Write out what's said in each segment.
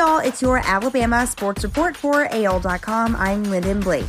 y'all, it's your Alabama Sports Report for AL.com. I'm Lyndon Blake.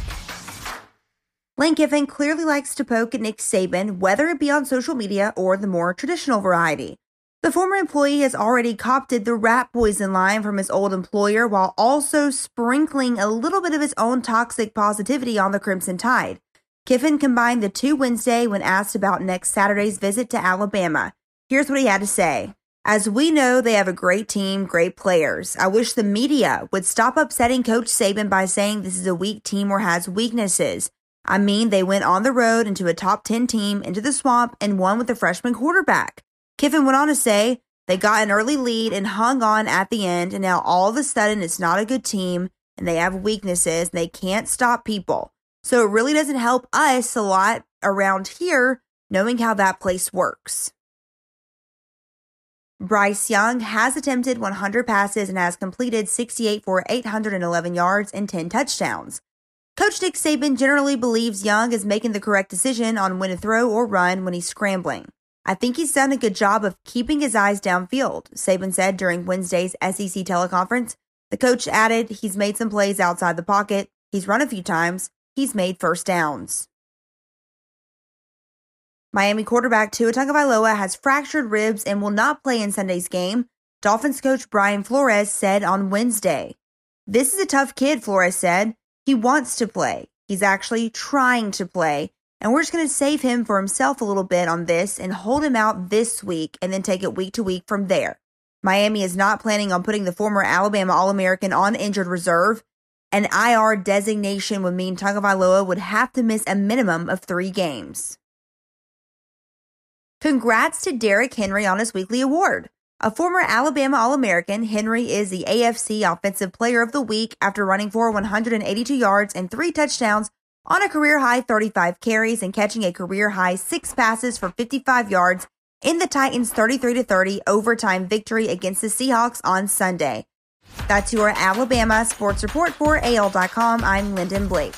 Lane Kiffin clearly likes to poke at Nick Saban, whether it be on social media or the more traditional variety. The former employee has already copted the rat poison line from his old employer while also sprinkling a little bit of his own toxic positivity on the Crimson Tide. Kiffin combined the two Wednesday when asked about next Saturday's visit to Alabama. Here's what he had to say. As we know, they have a great team, great players. I wish the media would stop upsetting Coach Saban by saying this is a weak team or has weaknesses. I mean, they went on the road into a top 10 team, into the swamp, and won with a freshman quarterback. Kiffin went on to say, they got an early lead and hung on at the end, and now all of a sudden it's not a good team and they have weaknesses and they can't stop people. So it really doesn't help us a lot around here knowing how that place works. Bryce Young has attempted 100 passes and has completed 68 for 811 yards and 10 touchdowns. Coach Nick Saban generally believes Young is making the correct decision on when to throw or run when he's scrambling. I think he's done a good job of keeping his eyes downfield, Saban said during Wednesday's SEC teleconference. The coach added he's made some plays outside the pocket, he's run a few times, he's made first downs. Miami quarterback Tua Tagovailoa has fractured ribs and will not play in Sunday's game, Dolphins coach Brian Flores said on Wednesday. This is a tough kid, Flores said. He wants to play. He's actually trying to play. And we're just going to save him for himself a little bit on this and hold him out this week and then take it week to week from there. Miami is not planning on putting the former Alabama All American on injured reserve. An IR designation would mean Tagovailoa would have to miss a minimum of three games. Congrats to Derrick Henry on his weekly award. A former Alabama All American, Henry is the AFC Offensive Player of the Week after running for 182 yards and three touchdowns on a career high 35 carries and catching a career high six passes for 55 yards in the Titans' 33 30 overtime victory against the Seahawks on Sunday. That's your Alabama Sports Report for AL.com. I'm Lyndon Blake.